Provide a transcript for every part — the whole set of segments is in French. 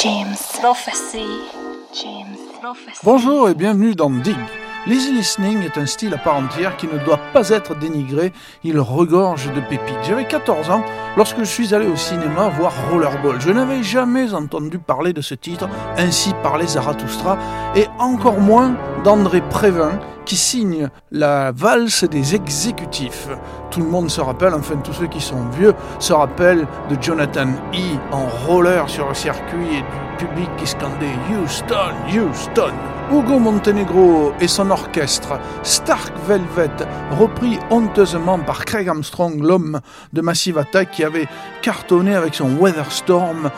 James Prophecy. James Prophecy. Bonjour et bienvenue dans Dig. L'easy listening est un style à part entière qui ne doit pas être dénigré, il regorge de pépites. J'avais 14 ans lorsque je suis allé au cinéma voir Rollerball. Je n'avais jamais entendu parler de ce titre, ainsi parlait Zarathustra, et encore moins d'André Prévin, qui signe la valse des exécutifs. Tout le monde se rappelle, enfin tous ceux qui sont vieux, se rappellent de Jonathan E. en roller sur le circuit et du public qui scandait Houston, Houston. Hugo Montenegro et son orchestre, Stark Velvet, repris honteusement par Craig Armstrong, l'homme de Massive Attack qui avait cartonné avec son Weather Storm.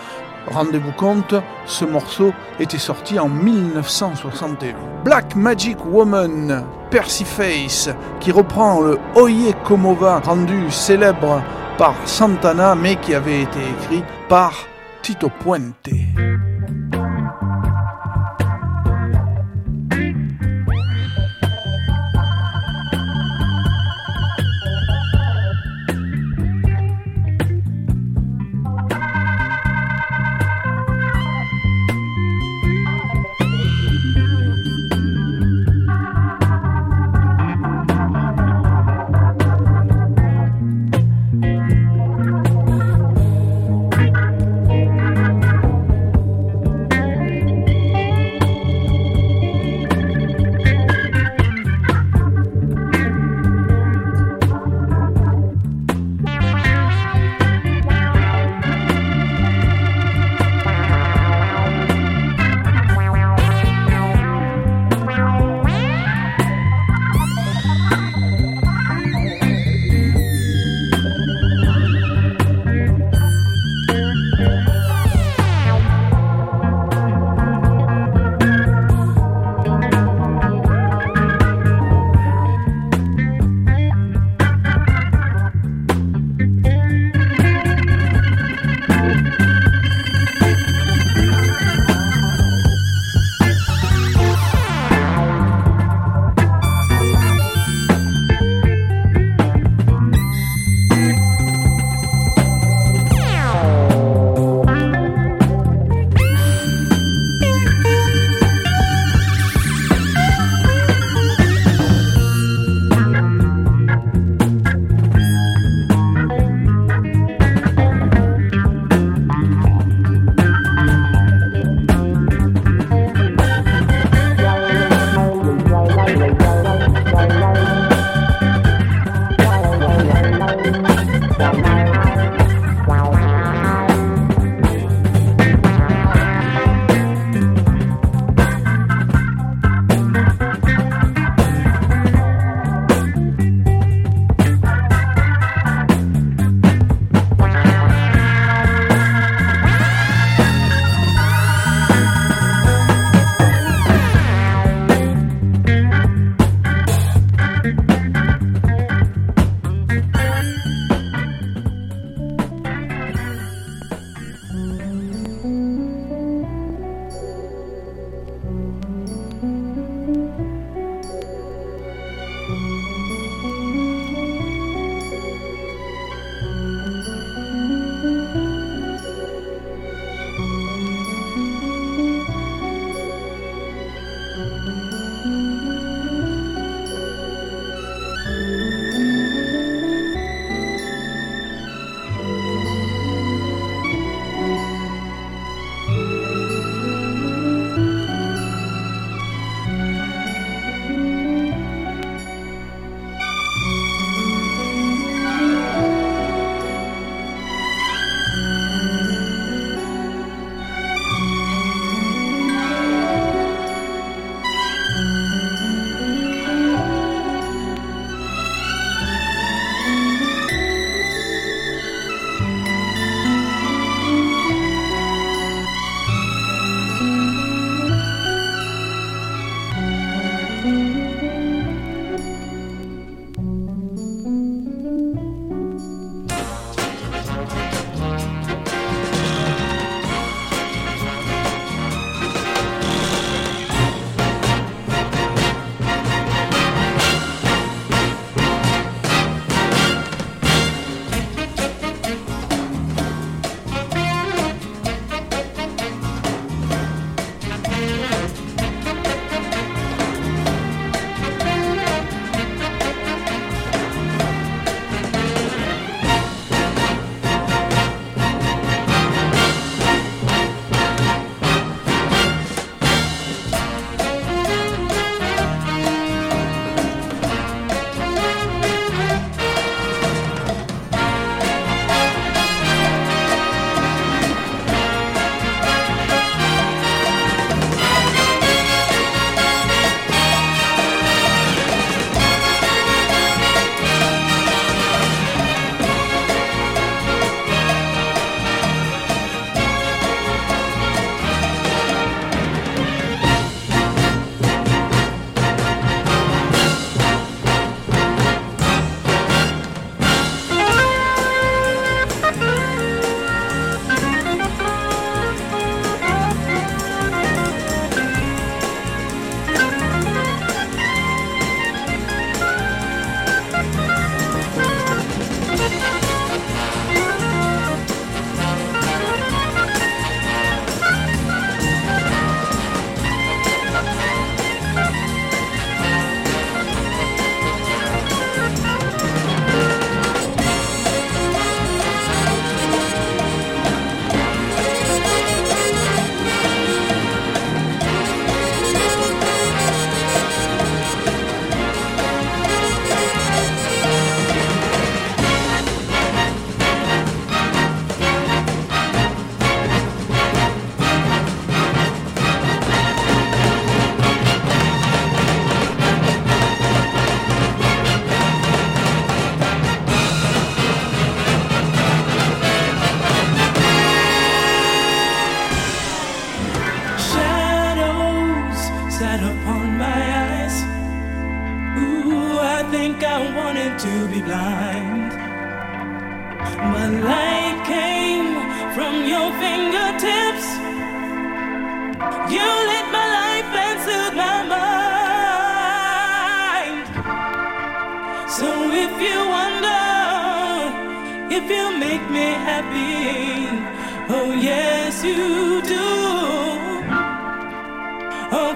Rendez-vous compte, ce morceau était sorti en 1961. Black Magic Woman, Percy Face, qui reprend le Oye Komova rendu célèbre par Santana mais qui avait été écrit par Tito Puente.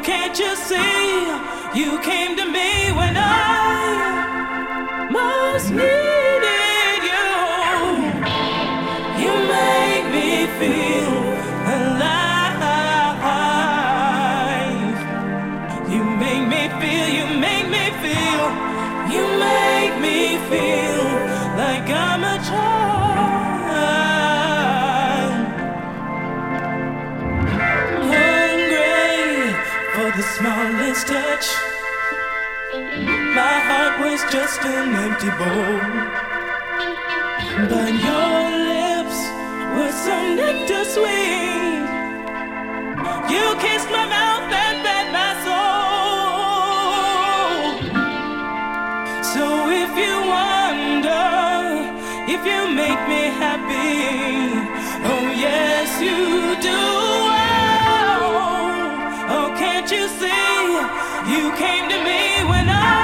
Can't you see you came to me when I most need. heart was just an empty bowl. But your lips were some nectar sweet. You kissed my mouth and fed my soul. So if you wonder if you make me happy, oh yes you do. Oh, oh can't you see? You came to me when I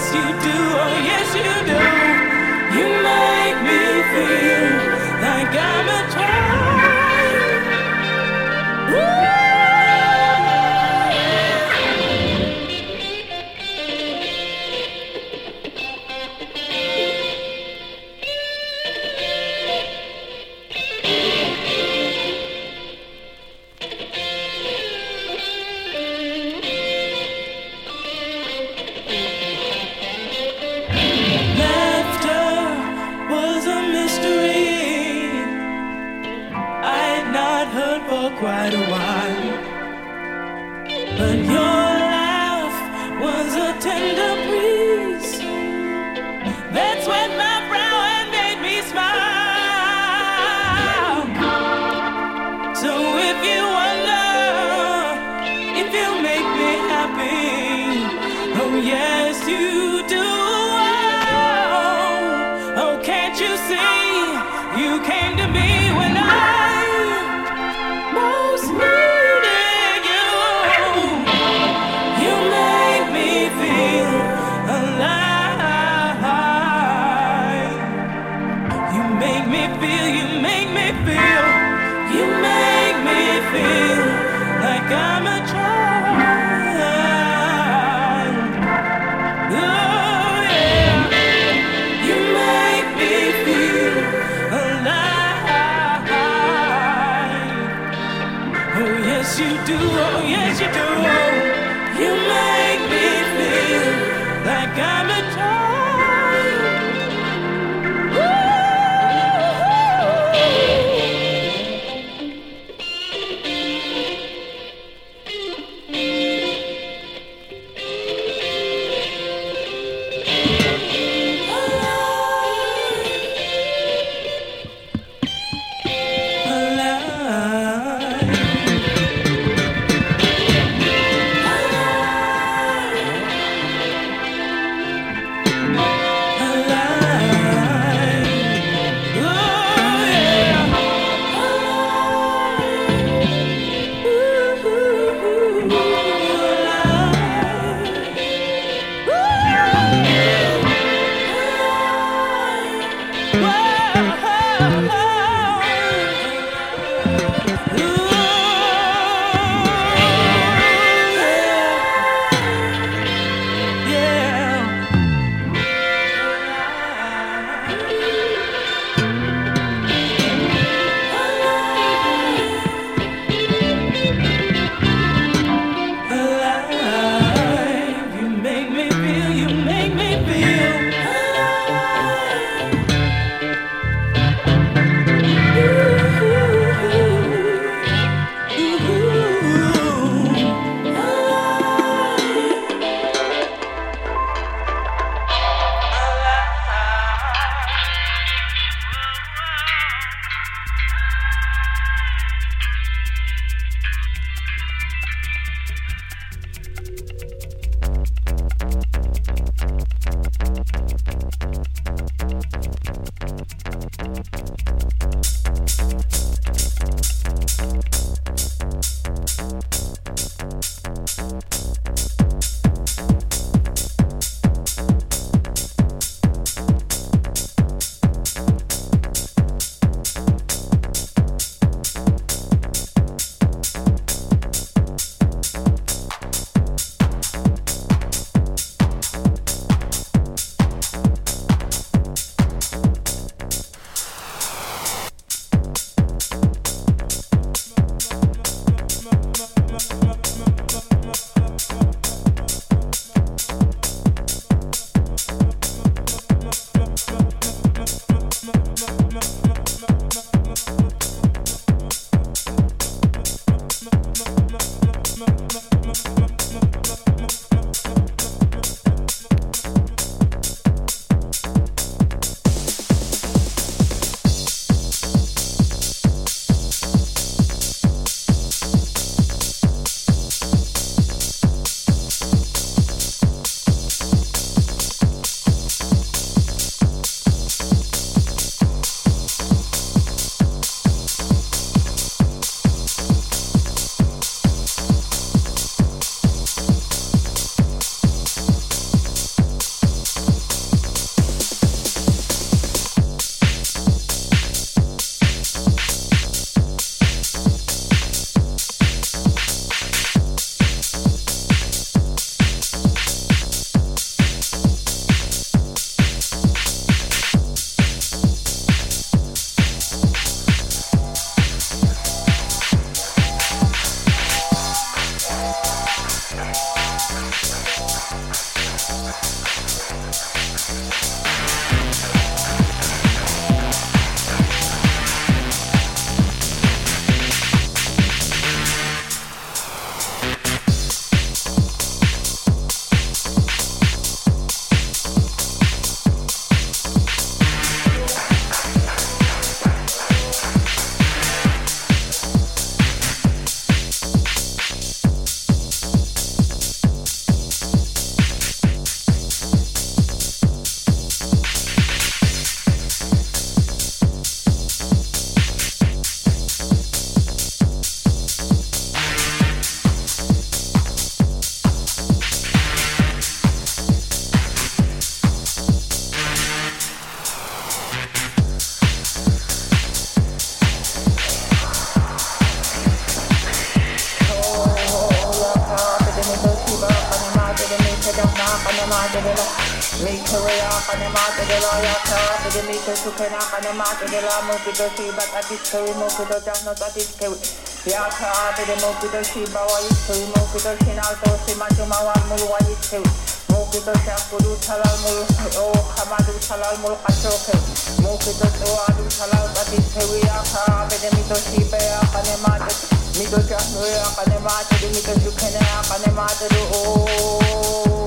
yes you do, oh yes you do. You make me feel like I'm a child. the law, y'all the meter, to can up on the market, the law, move with the sea, but I just carry, move with the jump, not I just carry. Y'all try to the move with the sea, but I just carry, move with the sea, now so see my jump, I want move, I just carry. Move with the sea, I do talal, move, oh, come on, do talal, move, I show carry. Move with the sea, y'all to the meter, but the the the you the.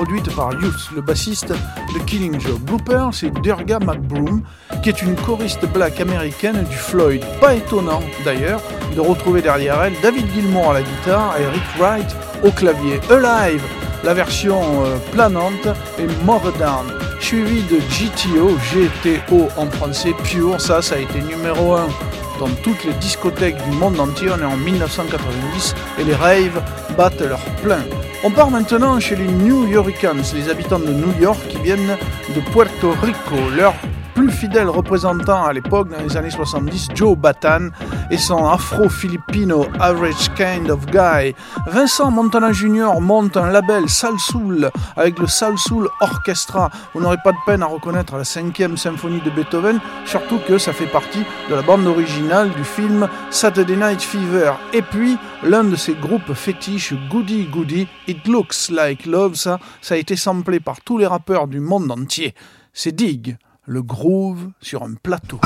Produite par Youth, le bassiste de Killing Joe. Blooper, c'est Durga McBroom, qui est une choriste black américaine du Floyd. Pas étonnant, d'ailleurs, de retrouver derrière elle David Gilmour à la guitare et Rick Wright au clavier. Alive, la version euh, planante, et Mother Down, suivi de GTO, GTO en français pur, ça, ça a été numéro 1 dans toutes les discothèques du monde entier. On est en 1990 et les raves battent leur plein. On part maintenant chez les New Yorkans, les habitants de New York qui viennent de Puerto Rico. Leur fidèle représentant à l'époque, dans les années 70, Joe Batan et son afro-filipino Average Kind of Guy. Vincent Montana Jr. monte un label Salsoul avec le Salsoul Orchestra. Vous n'aurez pas de peine à reconnaître la cinquième symphonie de Beethoven, surtout que ça fait partie de la bande originale du film Saturday Night Fever. Et puis, l'un de ses groupes fétiches, Goody Goody, It Looks Like Love, ça, ça a été samplé par tous les rappeurs du monde entier. C'est Dig le groove sur un plateau.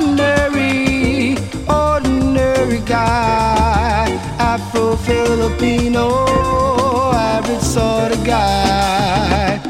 Ordinary, ordinary guy. Afro Filipino, average sort of guy.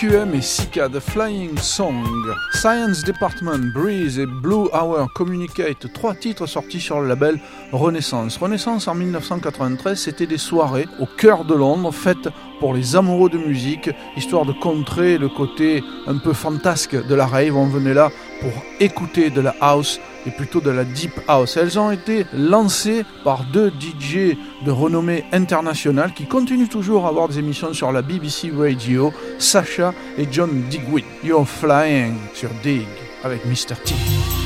TQM et Sika The Flying Song, Science Department, Breeze et Blue Hour Communicate, trois titres sortis sur le label Renaissance. Renaissance en 1993, c'était des soirées au cœur de Londres faites pour les amoureux de musique, histoire de contrer le côté un peu fantasque de la rave. On venait là pour écouter de la house et plutôt de la deep house. Elles ont été lancées par deux DJ de renommée internationale qui continuent toujours à avoir des émissions sur la BBC Radio, Sacha et John Digweed. You're Flying sur Dig avec Mr. T.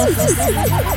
Oh,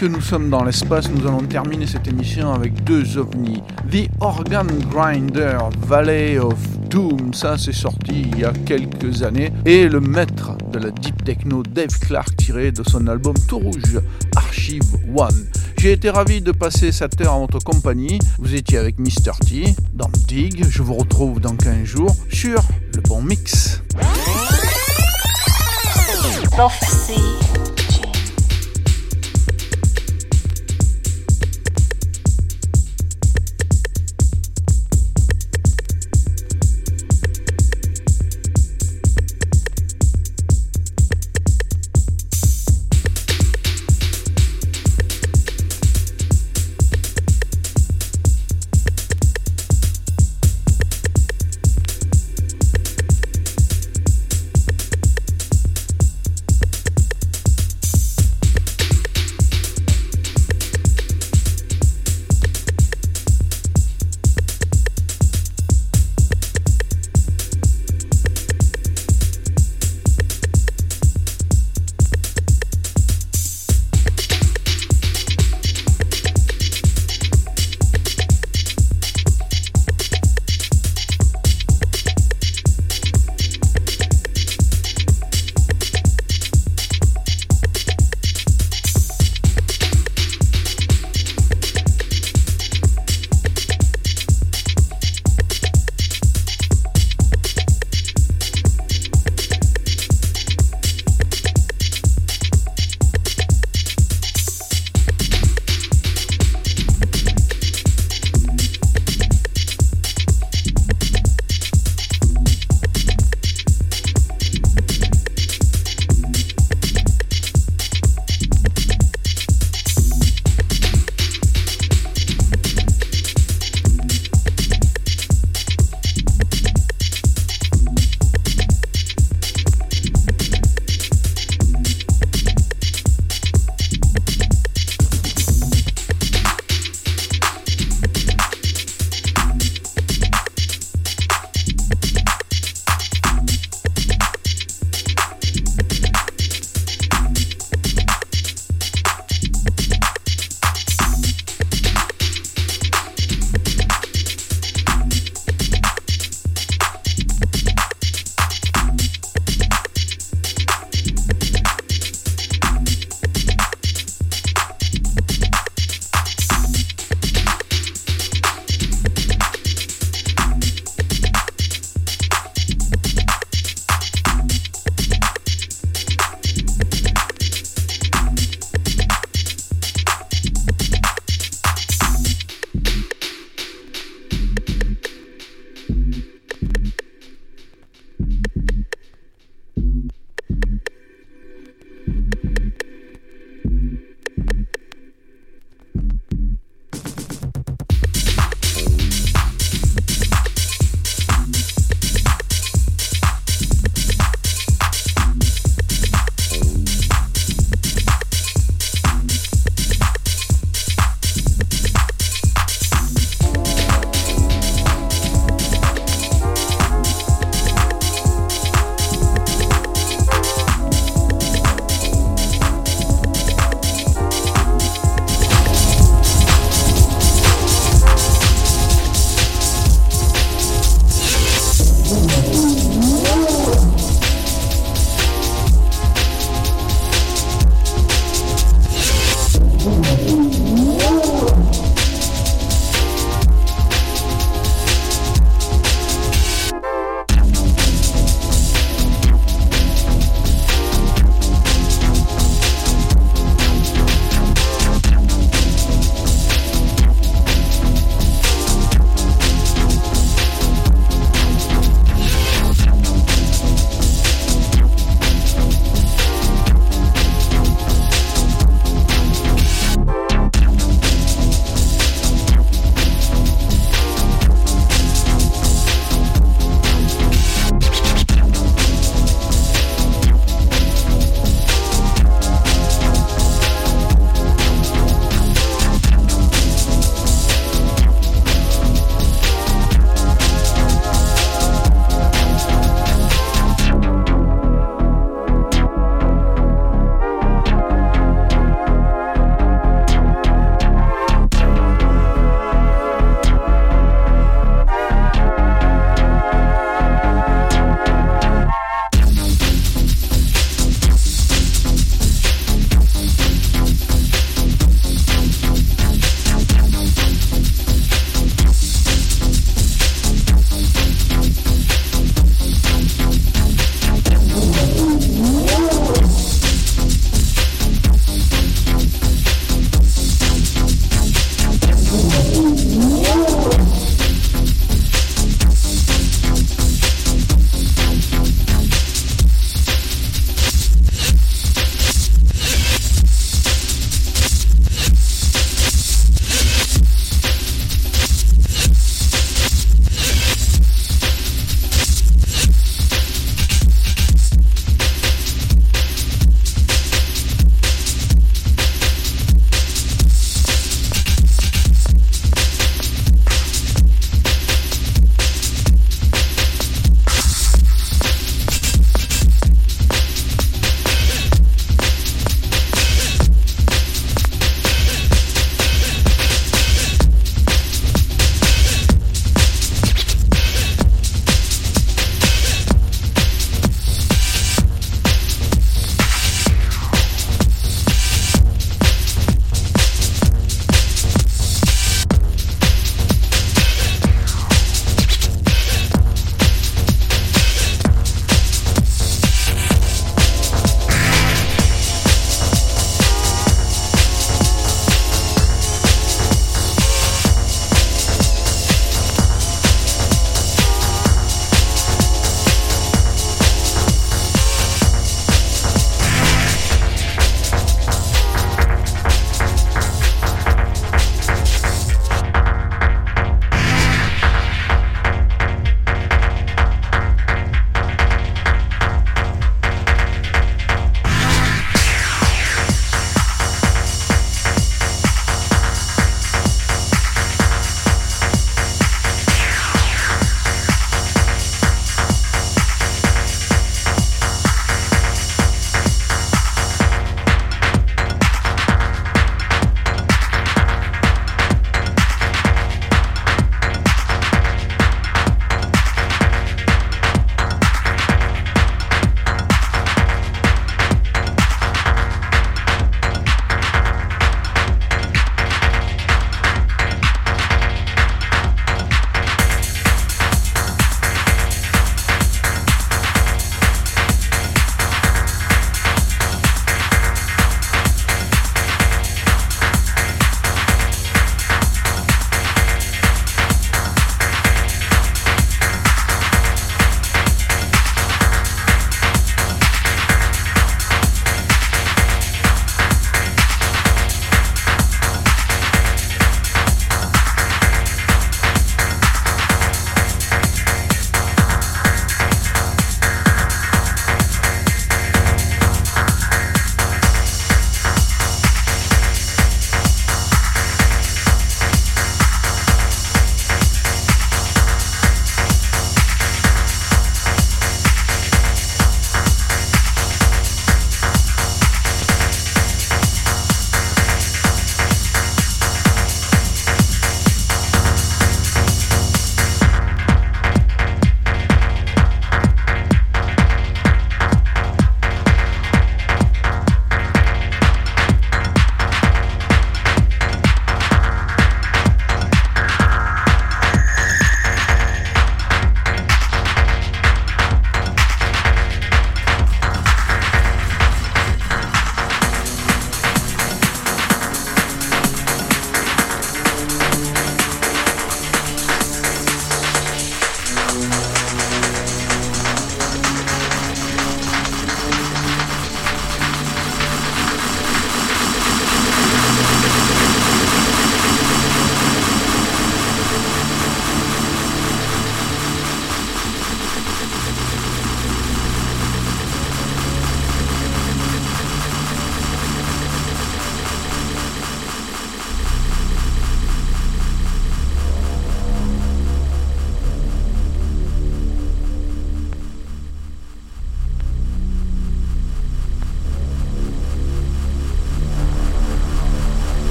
puisque nous sommes dans l'espace, nous allons terminer cette émission avec deux ovnis. The Organ Grinder, Valley of Doom, ça c'est sorti il y a quelques années, et le maître de la deep techno Dave Clark tiré de son album Tout Rouge, Archive One. J'ai été ravi de passer cette heure en votre compagnie. Vous étiez avec Mr. T dans Dig. Je vous retrouve dans 15 jours sur le bon mix.